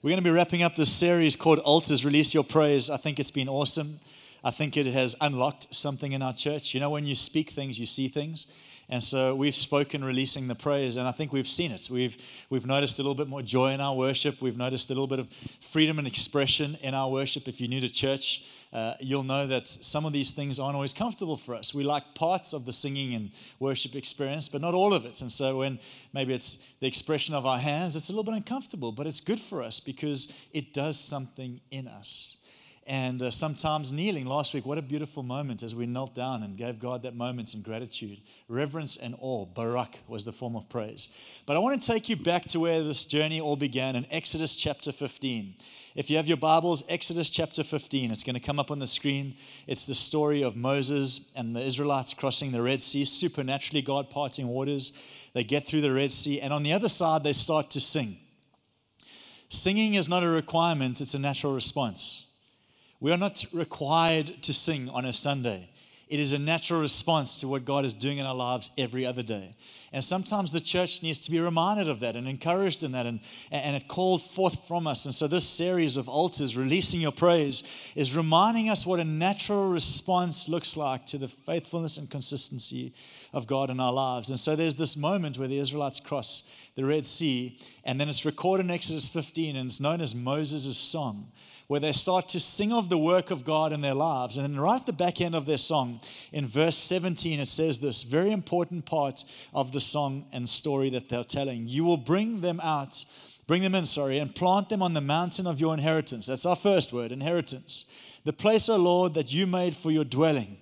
We're going to be wrapping up this series called Altars Release Your Praise. I think it's been awesome. I think it has unlocked something in our church. You know, when you speak things, you see things. And so we've spoken releasing the praise, and I think we've seen it. We've, we've noticed a little bit more joy in our worship. We've noticed a little bit of freedom and expression in our worship. If you're new to church, uh, you'll know that some of these things aren't always comfortable for us. We like parts of the singing and worship experience, but not all of it. And so when maybe it's the expression of our hands, it's a little bit uncomfortable, but it's good for us because it does something in us and uh, sometimes kneeling. Last week, what a beautiful moment as we knelt down and gave God that moment in gratitude. Reverence and awe. Barak was the form of praise. But I want to take you back to where this journey all began in Exodus chapter 15. If you have your Bibles, Exodus chapter 15, it's going to come up on the screen. It's the story of Moses and the Israelites crossing the Red Sea, supernaturally, God parting waters. They get through the Red Sea, and on the other side, they start to sing. Singing is not a requirement, it's a natural response. We are not required to sing on a Sunday. It is a natural response to what God is doing in our lives every other day. And sometimes the church needs to be reminded of that and encouraged in that and, and it called forth from us. And so, this series of altars, Releasing Your Praise, is reminding us what a natural response looks like to the faithfulness and consistency of God in our lives. And so, there's this moment where the Israelites cross the Red Sea, and then it's recorded in Exodus 15, and it's known as Moses' song where they start to sing of the work of God in their lives. And then, right at the back end of their song, in verse 17, it says this very important part of the song and story that they're telling You will bring them out, bring them in, sorry, and plant them on the mountain of your inheritance. That's our first word, inheritance. The place, O Lord, that you made for your dwelling.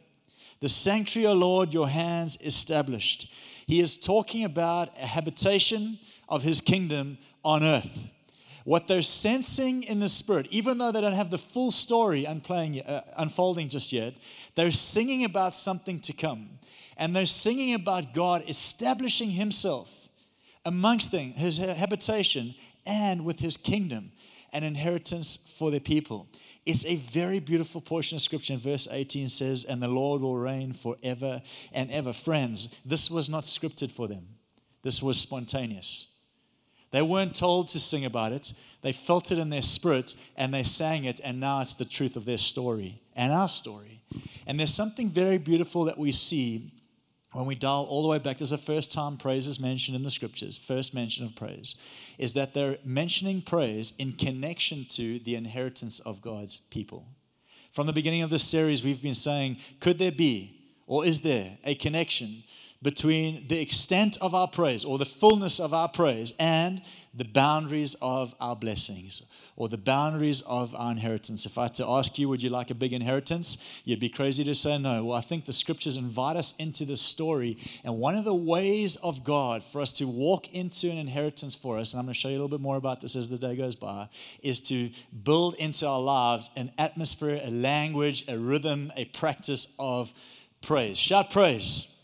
The sanctuary, O Lord, your hands established. He is talking about a habitation of his kingdom on earth what they're sensing in the spirit, even though they don't have the full story uh, unfolding just yet, they're singing about something to come. And they're singing about God establishing Himself amongst them, His habitation, and with His kingdom, an inheritance for their people. It's a very beautiful portion of scripture. Verse 18 says, And the Lord will reign forever and ever. Friends, this was not scripted for them, this was spontaneous. They weren't told to sing about it. They felt it in their spirit and they sang it, and now it's the truth of their story and our story. And there's something very beautiful that we see when we dial all the way back. There's the first time praise is mentioned in the scriptures, first mention of praise, is that they're mentioning praise in connection to the inheritance of God's people. From the beginning of this series, we've been saying, could there be, or is there, a connection between the extent of our praise or the fullness of our praise and the boundaries of our blessings or the boundaries of our inheritance. If I had to ask you, would you like a big inheritance? You'd be crazy to say no. Well, I think the scriptures invite us into this story. And one of the ways of God for us to walk into an inheritance for us, and I'm going to show you a little bit more about this as the day goes by, is to build into our lives an atmosphere, a language, a rhythm, a practice of praise. Shout praise.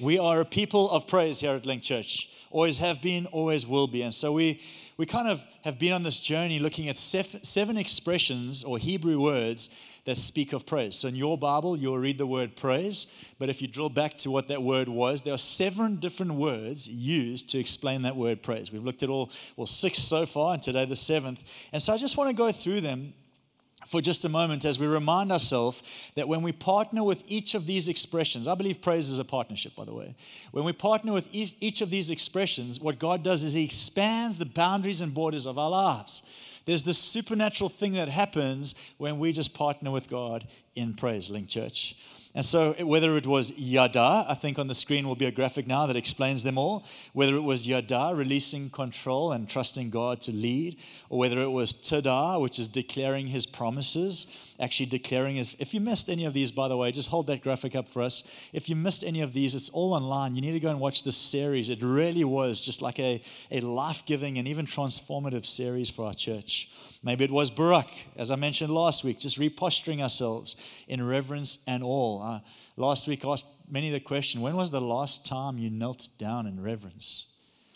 We are a people of praise here at Link Church. Always have been, always will be. And so we, we kind of have been on this journey looking at seven expressions or Hebrew words that speak of praise. So in your Bible, you'll read the word praise, but if you drill back to what that word was, there are seven different words used to explain that word praise. We've looked at all, well, six so far, and today the seventh. And so I just want to go through them for just a moment as we remind ourselves that when we partner with each of these expressions, I believe praise is a partnership, by the way. When we partner with each of these expressions, what God does is He expands the boundaries and borders of our lives. There's this supernatural thing that happens when we just partner with God in praise, Link Church. And so, whether it was yada, I think on the screen will be a graphic now that explains them all, whether it was yada, releasing control and trusting God to lead, or whether it was tada, which is declaring his promises, actually declaring his. If you missed any of these, by the way, just hold that graphic up for us. If you missed any of these, it's all online. You need to go and watch this series. It really was just like a, a life giving and even transformative series for our church. Maybe it was Barak, as I mentioned last week, just reposturing ourselves in reverence and awe. Uh, last week, I asked many the question when was the last time you knelt down in reverence?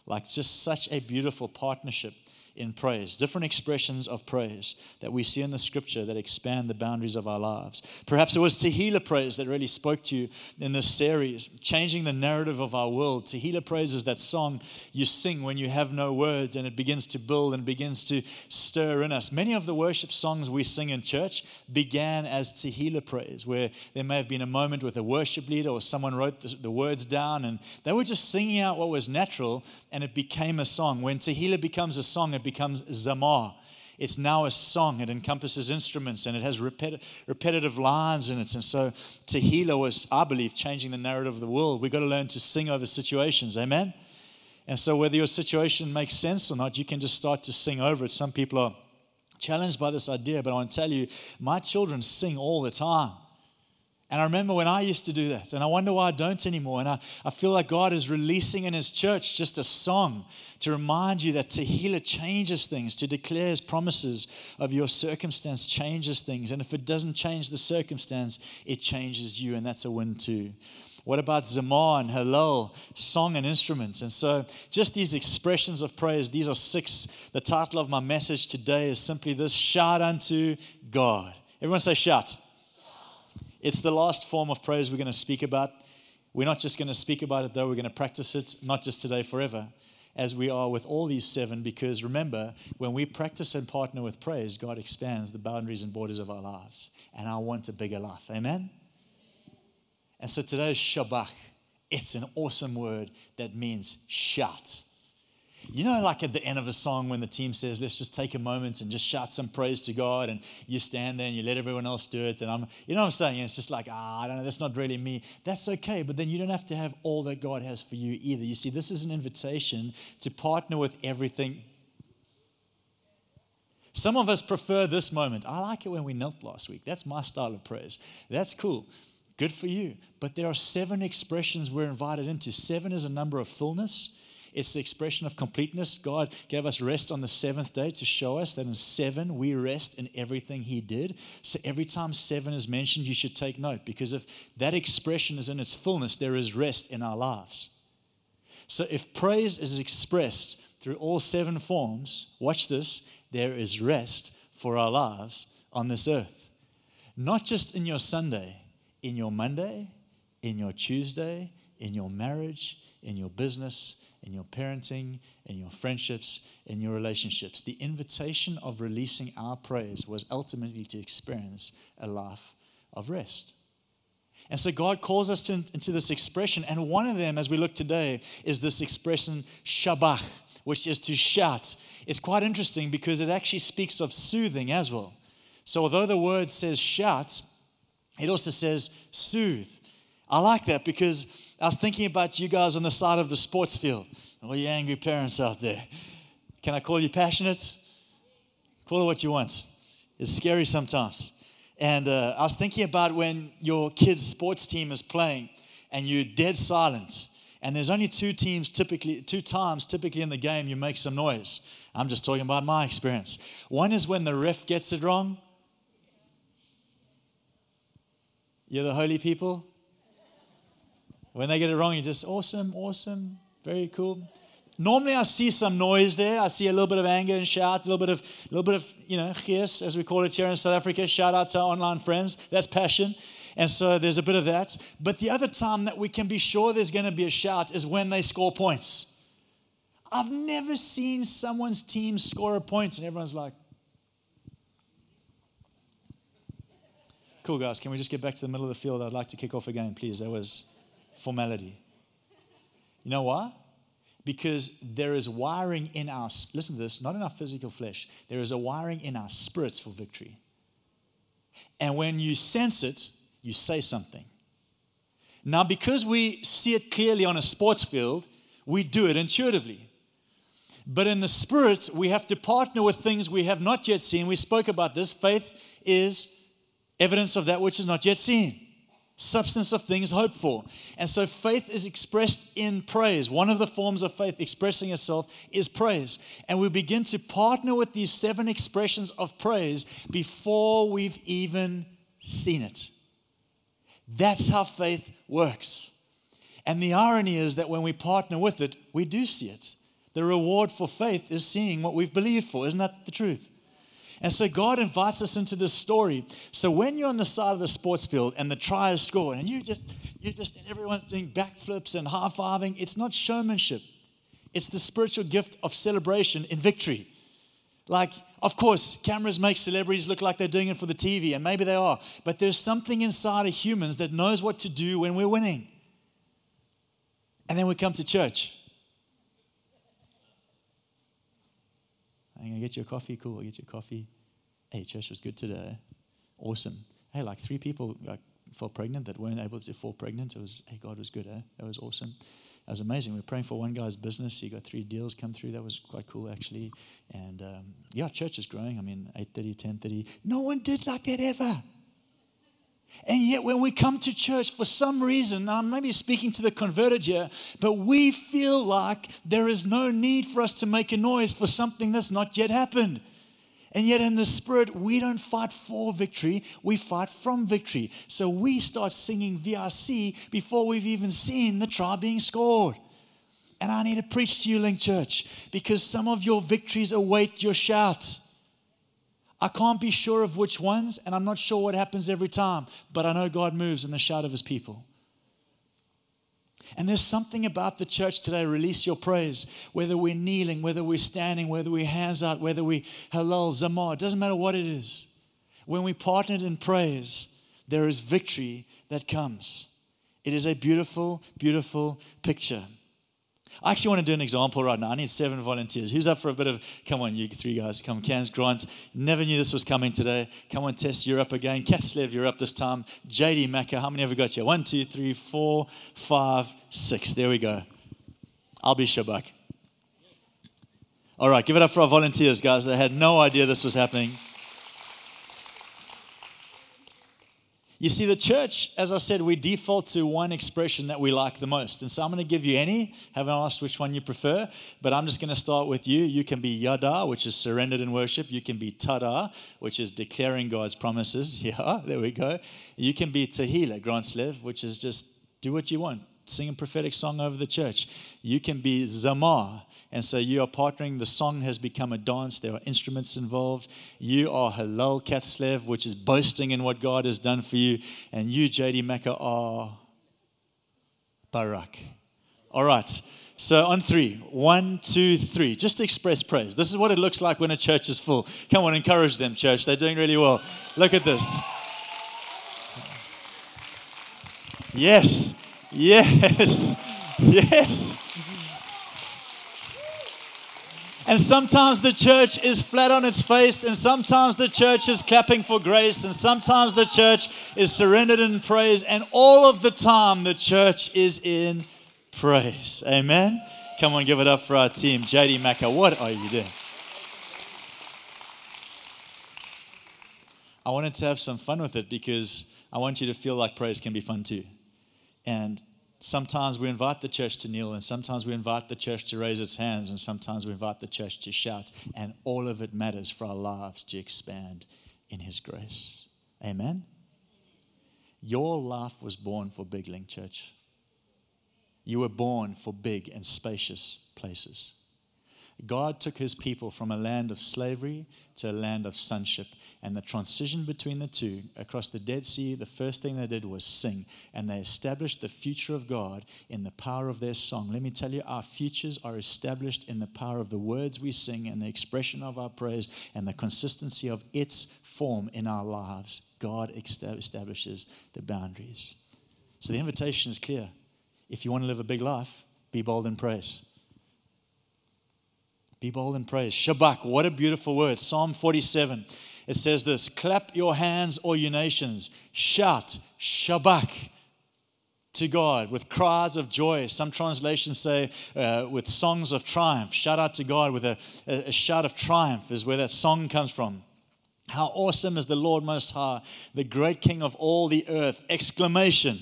Like, just such a beautiful partnership in praise, different expressions of praise that we see in the scripture that expand the boundaries of our lives. Perhaps it was Tehillah praise that really spoke to you in this series, changing the narrative of our world. Tehillah praise is that song you sing when you have no words and it begins to build and begins to stir in us. Many of the worship songs we sing in church began as Tehillah praise, where there may have been a moment with a worship leader or someone wrote the, the words down and they were just singing out what was natural and it became a song. When Tehillah becomes a song, it becomes Zamar. It's now a song. It encompasses instruments and it has repeti- repetitive lines in it. And so Tehillah was, I believe, changing the narrative of the world. We've got to learn to sing over situations. Amen? And so whether your situation makes sense or not, you can just start to sing over it. Some people are challenged by this idea, but I want to tell you, my children sing all the time. And I remember when I used to do that, and I wonder why I don't anymore. And I, I feel like God is releasing in His church just a song to remind you that Tehillah changes things, to declare His promises of your circumstance changes things. And if it doesn't change the circumstance, it changes you, and that's a win too. What about Zamar and Hallel, song and instruments? And so, just these expressions of praise, these are six. The title of my message today is simply this Shout unto God. Everyone say, Shout. It's the last form of praise we're going to speak about. We're not just going to speak about it, though, we're going to practice it, not just today, forever, as we are with all these seven, because remember, when we practice and partner with praise, God expands the boundaries and borders of our lives. And I want a bigger life. Amen? And so today is Shabach. It's an awesome word that means shout. You know, like at the end of a song when the team says, let's just take a moment and just shout some praise to God, and you stand there and you let everyone else do it. And I'm, you know what I'm saying? It's just like, ah, I don't know, that's not really me. That's okay, but then you don't have to have all that God has for you either. You see, this is an invitation to partner with everything. Some of us prefer this moment. I like it when we knelt last week. That's my style of praise. That's cool. Good for you. But there are seven expressions we're invited into. Seven is a number of fullness. It's the expression of completeness. God gave us rest on the seventh day to show us that in seven we rest in everything He did. So every time seven is mentioned, you should take note because if that expression is in its fullness, there is rest in our lives. So if praise is expressed through all seven forms, watch this, there is rest for our lives on this earth. Not just in your Sunday, in your Monday, in your Tuesday, in your marriage, in your business, in your parenting, in your friendships, in your relationships. The invitation of releasing our praise was ultimately to experience a life of rest. And so God calls us to, into this expression, and one of them, as we look today, is this expression shabach, which is to shout. It's quite interesting because it actually speaks of soothing as well. So although the word says shout, it also says soothe. I like that because I was thinking about you guys on the side of the sports field. All you angry parents out there. Can I call you passionate? Call it what you want. It's scary sometimes. And uh, I was thinking about when your kid's sports team is playing and you're dead silent. And there's only two teams typically, two times typically in the game you make some noise. I'm just talking about my experience. One is when the ref gets it wrong. You're the holy people. When they get it wrong, you just, awesome, awesome, very cool. Normally, I see some noise there. I see a little bit of anger and shout, a little bit of, a little bit of, you know, gees, as we call it here in South Africa. Shout out to our online friends. That's passion. And so there's a bit of that. But the other time that we can be sure there's going to be a shout is when they score points. I've never seen someone's team score a point and everyone's like, cool, guys. Can we just get back to the middle of the field? I'd like to kick off again, please. That was formality. You know why? Because there is wiring in our, listen to this, not in our physical flesh, there is a wiring in our spirits for victory. And when you sense it, you say something. Now, because we see it clearly on a sports field, we do it intuitively. But in the spirit, we have to partner with things we have not yet seen. We spoke about this. Faith is evidence of that which is not yet seen substance of things hoped for. And so faith is expressed in praise. One of the forms of faith expressing itself is praise. And we begin to partner with these seven expressions of praise before we've even seen it. That's how faith works. And the irony is that when we partner with it, we do see it. The reward for faith is seeing what we've believed for. Isn't that the truth? And so God invites us into this story. So when you're on the side of the sports field and the try is scored and you just, you just, everyone's doing backflips and high fiving, it's not showmanship. It's the spiritual gift of celebration in victory. Like, of course, cameras make celebrities look like they're doing it for the TV, and maybe they are. But there's something inside of humans that knows what to do when we're winning. And then we come to church. I'm gonna get you a coffee. Cool, I'll get you a coffee. Hey, church was good today. Awesome. Hey, like three people like, fell pregnant that weren't able to fall pregnant. It was, hey, God was good, eh? That was awesome. That was amazing. We are praying for one guy's business. He got three deals come through. That was quite cool, actually. And um, yeah, church is growing. I mean, 8.30, 10.30. No one did like that ever. And yet, when we come to church, for some reason, I'm maybe speaking to the converted here, but we feel like there is no need for us to make a noise for something that's not yet happened. And yet, in the spirit, we don't fight for victory, we fight from victory. So we start singing VRC before we've even seen the try being scored. And I need to preach to you, Link Church, because some of your victories await your shout. I can't be sure of which ones, and I'm not sure what happens every time, but I know God moves in the shout of his people. And there's something about the church today, release your praise, whether we're kneeling, whether we're standing, whether we're hands out, whether we halal, zamar, it doesn't matter what it is. When we partnered in praise, there is victory that comes. It is a beautiful, beautiful picture. I actually want to do an example right now. I need seven volunteers. Who's up for a bit of, come on, you three guys, come. Cans, Grant, never knew this was coming today. Come on, Tess, you're up again. Kathslev, you're up this time. JD Macca, how many have we got here? One, two, three, four, five, six. There we go. I'll be Shabak. All right, give it up for our volunteers, guys. They had no idea this was happening. You see, the church, as I said, we default to one expression that we like the most. And so I'm going to give you any. Haven't asked which one you prefer, but I'm just going to start with you. You can be yada, which is surrendered in worship. You can be tada, which is declaring God's promises. Yeah, there we go. You can be Tehillah, Grantslev, which is just do what you want. Sing a prophetic song over the church. You can be zamar, and so you are partnering. The song has become a dance. There are instruments involved. You are Halal Kathslev, which is boasting in what God has done for you. And you, JD Mecca, are Barak. All right. So on three, one, two, three. Just express praise. This is what it looks like when a church is full. Come on, encourage them, church. They're doing really well. Look at this. Yes, yes, yes. And sometimes the church is flat on its face, and sometimes the church is clapping for grace, and sometimes the church is surrendered in praise, and all of the time the church is in praise. Amen. Come on, give it up for our team. JD Macca, what are you doing? I wanted to have some fun with it because I want you to feel like praise can be fun too. And sometimes we invite the church to kneel, and sometimes we invite the church to raise its hands, and sometimes we invite the church to shout, and all of it matters for our lives to expand in His grace. Amen? Your life was born for Big Link Church. You were born for big and spacious places. God took his people from a land of slavery to a land of sonship. And the transition between the two, across the Dead Sea, the first thing they did was sing. And they established the future of God in the power of their song. Let me tell you, our futures are established in the power of the words we sing and the expression of our praise and the consistency of its form in our lives. God establishes the boundaries. So the invitation is clear. If you want to live a big life, be bold in praise. Be bold in praise. Shabak, what a beautiful word. Psalm 47. It says this Clap your hands, all you nations. Shout, Shabak to God with cries of joy. Some translations say uh, with songs of triumph. Shout out to God with a, a, a shout of triumph, is where that song comes from. How awesome is the Lord Most High, the great King of all the earth! Exclamation.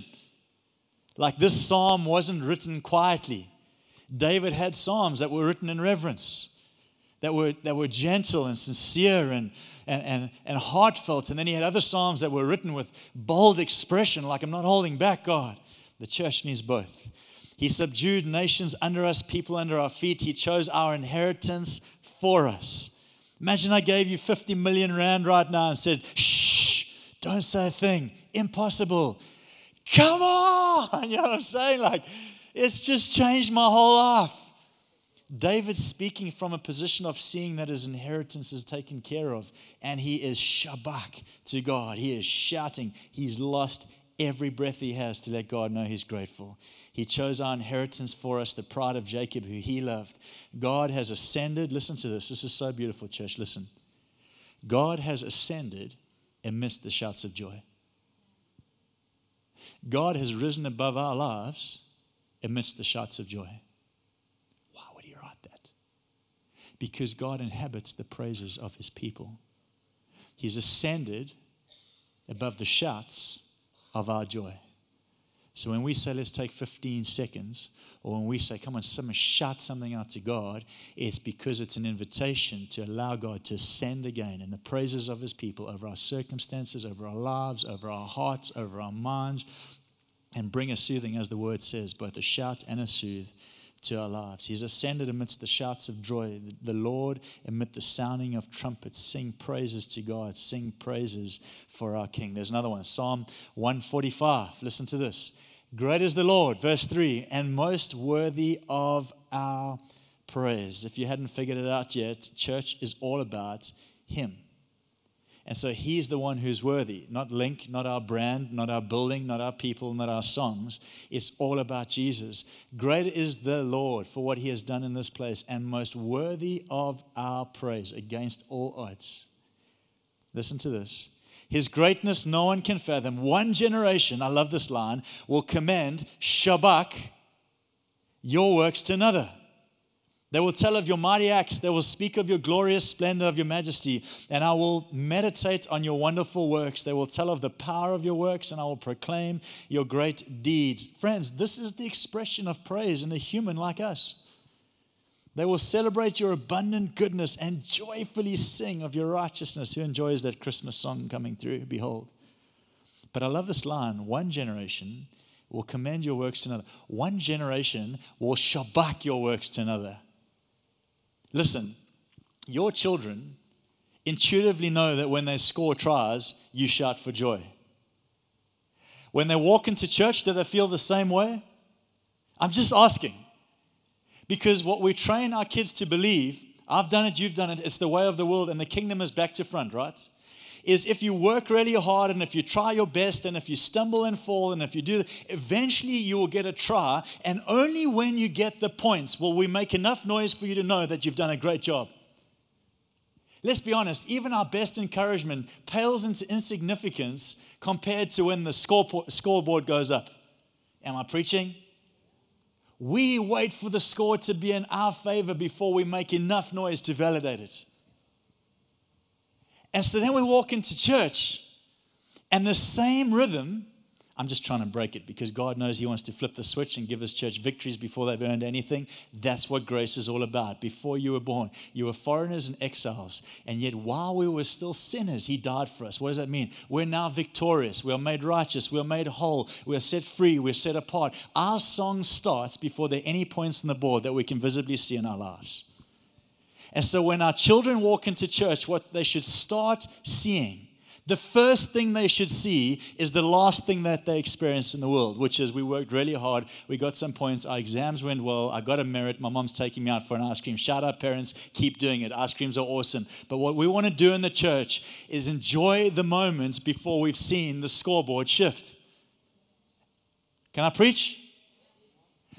Like this psalm wasn't written quietly. David had psalms that were written in reverence, that were, that were gentle and sincere and, and, and, and heartfelt. And then he had other psalms that were written with bold expression, like, I'm not holding back, God. The church needs both. He subdued nations under us, people under our feet. He chose our inheritance for us. Imagine I gave you 50 million rand right now and said, shh, don't say a thing. Impossible. Come on. You know what I'm saying? Like, it's just changed my whole life. David's speaking from a position of seeing that his inheritance is taken care of, and he is shabak to God. He is shouting. He's lost every breath he has to let God know he's grateful. He chose our inheritance for us, the pride of Jacob, who he loved. God has ascended. Listen to this. This is so beautiful, church. Listen. God has ascended amidst the shouts of joy. God has risen above our lives amidst the shouts of joy. Why would he write that? Because God inhabits the praises of his people. He's ascended above the shouts of our joy. So when we say, let's take 15 seconds, or when we say, come on, someone shout something out to God, it's because it's an invitation to allow God to ascend again in the praises of his people over our circumstances, over our lives, over our hearts, over our minds, and bring a soothing, as the word says, both a shout and a soothe to our lives. He's ascended amidst the shouts of joy. The Lord, amid the sounding of trumpets, sing praises to God, sing praises for our King. There's another one, Psalm 145. Listen to this. Great is the Lord, verse 3, and most worthy of our praise. If you hadn't figured it out yet, church is all about Him. And so He's the one who's worthy, not Link, not our brand, not our building, not our people, not our songs. It's all about Jesus. Great is the Lord for what He has done in this place, and most worthy of our praise against all odds. Listen to this. His greatness no one can fathom. One generation, I love this line, will commend Shabak, your works to another. They will tell of your mighty acts. They will speak of your glorious splendor of your majesty. And I will meditate on your wonderful works. They will tell of the power of your works, and I will proclaim your great deeds. Friends, this is the expression of praise in a human like us. They will celebrate your abundant goodness and joyfully sing of your righteousness. Who enjoys that Christmas song coming through? Behold. But I love this line one generation will commend your works to another, one generation will shabak your works to another. Listen, your children intuitively know that when they score tries, you shout for joy. When they walk into church, do they feel the same way? I'm just asking. Because what we train our kids to believe, I've done it, you've done it, it's the way of the world, and the kingdom is back to front, right? Is if you work really hard and if you try your best and if you stumble and fall and if you do, eventually you will get a try. And only when you get the points will we make enough noise for you to know that you've done a great job. Let's be honest, even our best encouragement pales into insignificance compared to when the scoreboard goes up. Am I preaching? We wait for the score to be in our favor before we make enough noise to validate it. And so then we walk into church, and the same rhythm I'm just trying to break it because God knows He wants to flip the switch and give His church victories before they've earned anything. That's what grace is all about. Before you were born, you were foreigners and exiles. And yet, while we were still sinners, He died for us. What does that mean? We're now victorious. We are made righteous. We are made whole. We are set free. We're set apart. Our song starts before there are any points on the board that we can visibly see in our lives. And so, when our children walk into church, what they should start seeing the first thing they should see is the last thing that they experience in the world, which is we worked really hard, we got some points, our exams went well, I got a merit, my mom's taking me out for an ice cream. Shout out, parents, keep doing it. Ice creams are awesome. But what we want to do in the church is enjoy the moments before we've seen the scoreboard shift. Can I preach?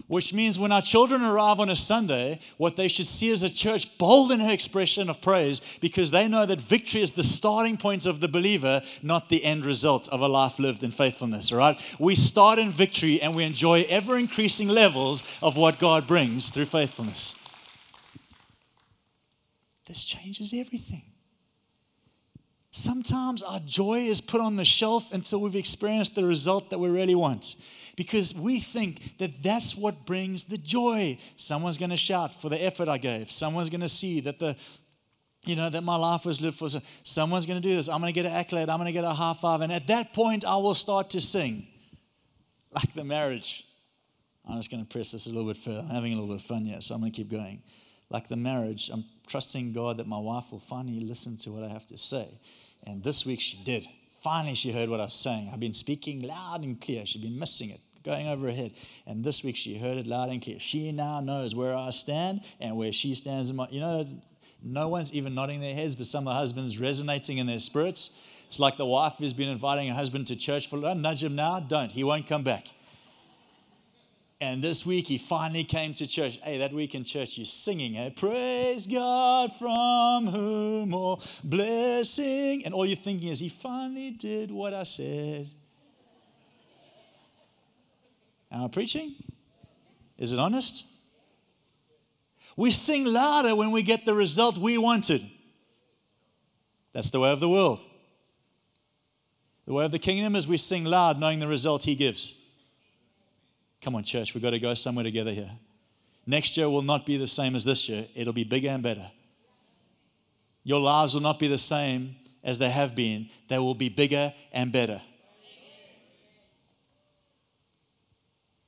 Which means when our children arrive on a Sunday, what they should see is a church bold in her expression of praise because they know that victory is the starting point of the believer, not the end result of a life lived in faithfulness, all right? We start in victory and we enjoy ever increasing levels of what God brings through faithfulness. This changes everything. Sometimes our joy is put on the shelf until we've experienced the result that we really want because we think that that's what brings the joy. Someone's going to shout for the effort I gave. Someone's going to see that the you know, that my life was lived for. Someone's going to do this. I'm going to get an accolade. I'm going to get a high five. And at that point, I will start to sing like the marriage. I'm just going to press this a little bit further. I'm having a little bit of fun here, so I'm going to keep going. Like the marriage, I'm trusting God that my wife will finally listen to what I have to say. And this week she did. Finally, she heard what I was saying. I've been speaking loud and clear. She'd been missing it, going over her head. And this week she heard it loud and clear. She now knows where I stand and where she stands in my. You know, no one's even nodding their heads, but some of the husbands resonating in their spirits. It's like the wife who's been inviting her husband to church for, don't nudge him now, don't. He won't come back. And this week he finally came to church. Hey, that week in church you're singing, hey, praise God from whom all blessing. And all you're thinking is, he finally did what I said. Am I preaching? Is it honest? We sing louder when we get the result we wanted. That's the way of the world. The way of the kingdom is we sing loud knowing the result he gives. Come on, church, we've got to go somewhere together here. Next year will not be the same as this year, it'll be bigger and better. Your lives will not be the same as they have been, they will be bigger and better.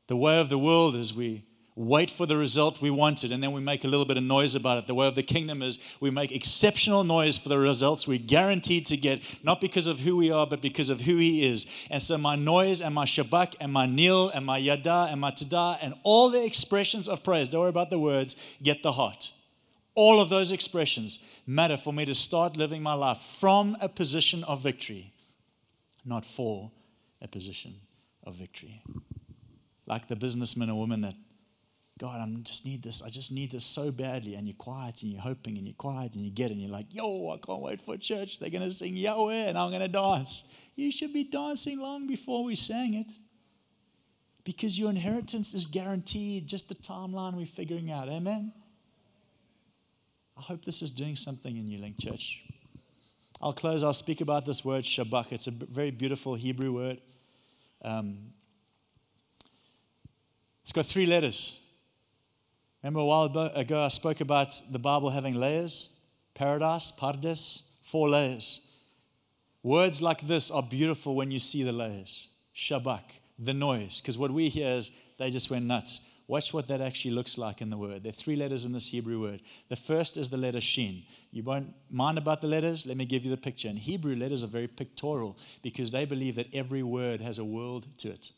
The way of the world is we wait for the result we wanted, and then we make a little bit of noise about it. The way of the kingdom is we make exceptional noise for the results we're guaranteed to get, not because of who we are, but because of who He is. And so, my noise and my shabak and my kneel and my yada and my tada and all the expressions of praise, don't worry about the words, get the heart. All of those expressions matter for me to start living my life from a position of victory, not for a position of victory. Like the businessman or woman that God, I just need this. I just need this so badly. And you're quiet and you're hoping and you're quiet and you get it and you're like, yo, I can't wait for church. They're going to sing Yahweh and I'm going to dance. You should be dancing long before we sang it. Because your inheritance is guaranteed, just the timeline we're figuring out. Amen? I hope this is doing something in you, Link Church. I'll close. I'll speak about this word, Shabach. It's a very beautiful Hebrew word. Um, it's got three letters. Remember a while ago I spoke about the Bible having layers? Paradise, pardes, four layers. Words like this are beautiful when you see the layers. Shabak, the noise, because what we hear is they just went nuts. Watch what that actually looks like in the word. There are three letters in this Hebrew word. The first is the letter Shin. You won't mind about the letters? Let me give you the picture. In Hebrew, letters are very pictorial because they believe that every word has a world to it.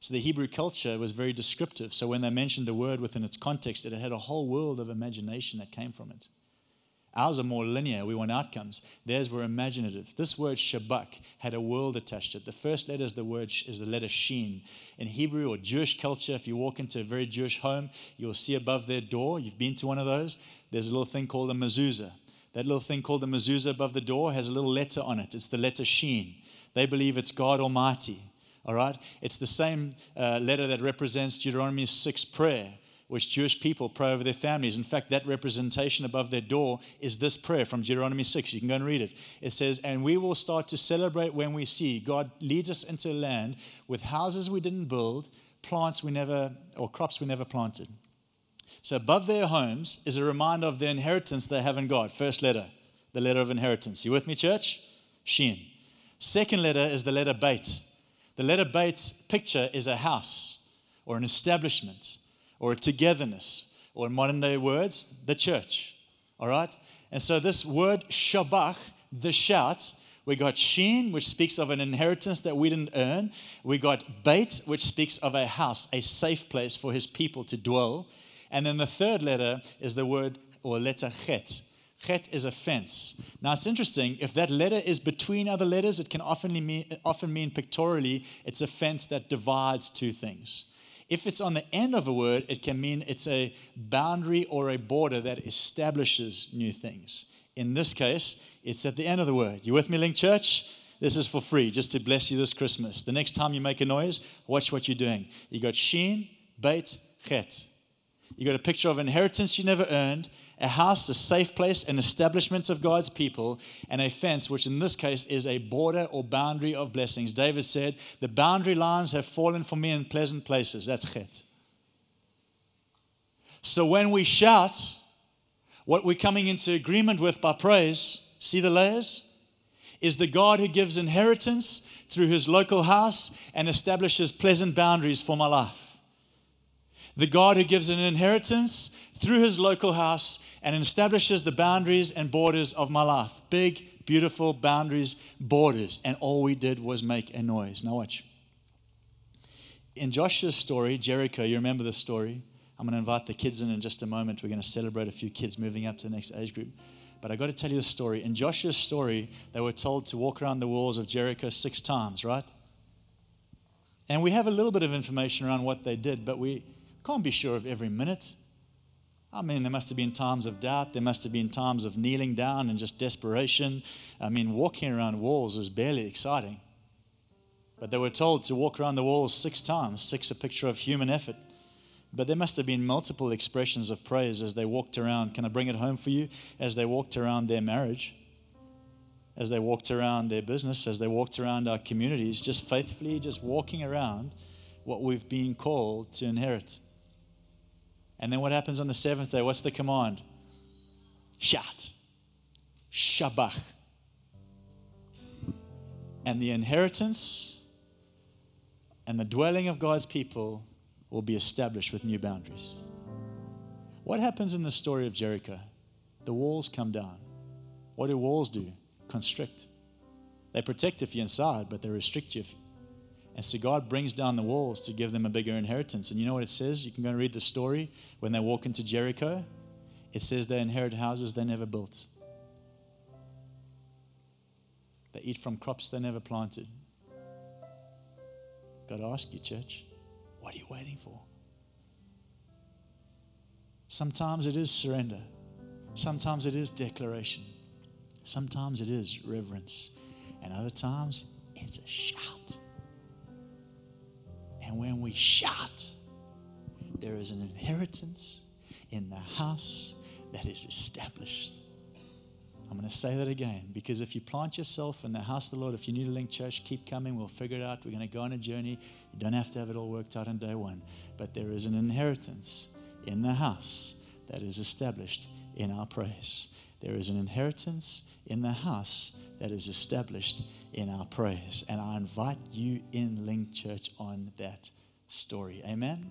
So the Hebrew culture was very descriptive. So when they mentioned a word within its context, it had a whole world of imagination that came from it. Ours are more linear. We want outcomes. Theirs were imaginative. This word shabak had a world attached to it. The first letter is the word is the letter sheen. In Hebrew or Jewish culture, if you walk into a very Jewish home, you'll see above their door. You've been to one of those. There's a little thing called a mezuzah. That little thing called the mezuzah above the door has a little letter on it. It's the letter sheen. They believe it's God Almighty. All right? It's the same uh, letter that represents Deuteronomy 6 prayer, which Jewish people pray over their families. In fact, that representation above their door is this prayer from Deuteronomy 6. You can go and read it. It says, And we will start to celebrate when we see God leads us into a land with houses we didn't build, plants we never, or crops we never planted. So above their homes is a reminder of the inheritance they have in God. First letter, the letter of inheritance. You with me, church? Shin. Second letter is the letter Beit. The letter Beit's picture is a house or an establishment or a togetherness, or in modern day words, the church. All right? And so this word Shabach, the shout, we got Sheen, which speaks of an inheritance that we didn't earn. We got Beit, which speaks of a house, a safe place for his people to dwell. And then the third letter is the word or letter Chet, Chet is a fence. Now it's interesting, if that letter is between other letters, it can often mean, often mean pictorially it's a fence that divides two things. If it's on the end of a word, it can mean it's a boundary or a border that establishes new things. In this case, it's at the end of the word. You with me, Link Church? This is for free, just to bless you this Christmas. The next time you make a noise, watch what you're doing. You got sheen, beit, chet. You got a picture of inheritance you never earned, a house, a safe place, an establishment of God's people, and a fence, which in this case is a border or boundary of blessings. David said, The boundary lines have fallen for me in pleasant places. That's chet. So when we shout, what we're coming into agreement with by praise, see the layers? Is the God who gives inheritance through his local house and establishes pleasant boundaries for my life. The God who gives an inheritance through his local house and establishes the boundaries and borders of my life. Big, beautiful boundaries, borders. And all we did was make a noise. Now, watch. In Joshua's story, Jericho, you remember the story? I'm going to invite the kids in in just a moment. We're going to celebrate a few kids moving up to the next age group. But I got to tell you the story. In Joshua's story, they were told to walk around the walls of Jericho six times, right? And we have a little bit of information around what they did, but we can't be sure of every minute. I mean, there must have been times of doubt. There must have been times of kneeling down and just desperation. I mean, walking around walls is barely exciting. But they were told to walk around the walls six times, six a picture of human effort. But there must have been multiple expressions of praise as they walked around. Can I bring it home for you? As they walked around their marriage, as they walked around their business, as they walked around our communities, just faithfully, just walking around what we've been called to inherit. And then what happens on the seventh day? What's the command? Shout. Shabach. And the inheritance and the dwelling of God's people will be established with new boundaries. What happens in the story of Jericho? The walls come down. What do walls do? Constrict. They protect if you're inside, but they restrict you. And so God brings down the walls to give them a bigger inheritance. And you know what it says? You can go and read the story when they walk into Jericho. It says they inherit houses they never built. They eat from crops they never planted. Got to ask you, church. What are you waiting for? Sometimes it is surrender. Sometimes it is declaration. Sometimes it is reverence. And other times it's a shout. And when we shout, there is an inheritance in the house that is established. I'm going to say that again because if you plant yourself in the house of the Lord, if you need a link church, keep coming. We'll figure it out. We're going to go on a journey. You don't have to have it all worked out on day one, but there is an inheritance in the house that is established in our praise. There is an inheritance in the house that is established in our praise. And I invite you in Link Church on that story. Amen.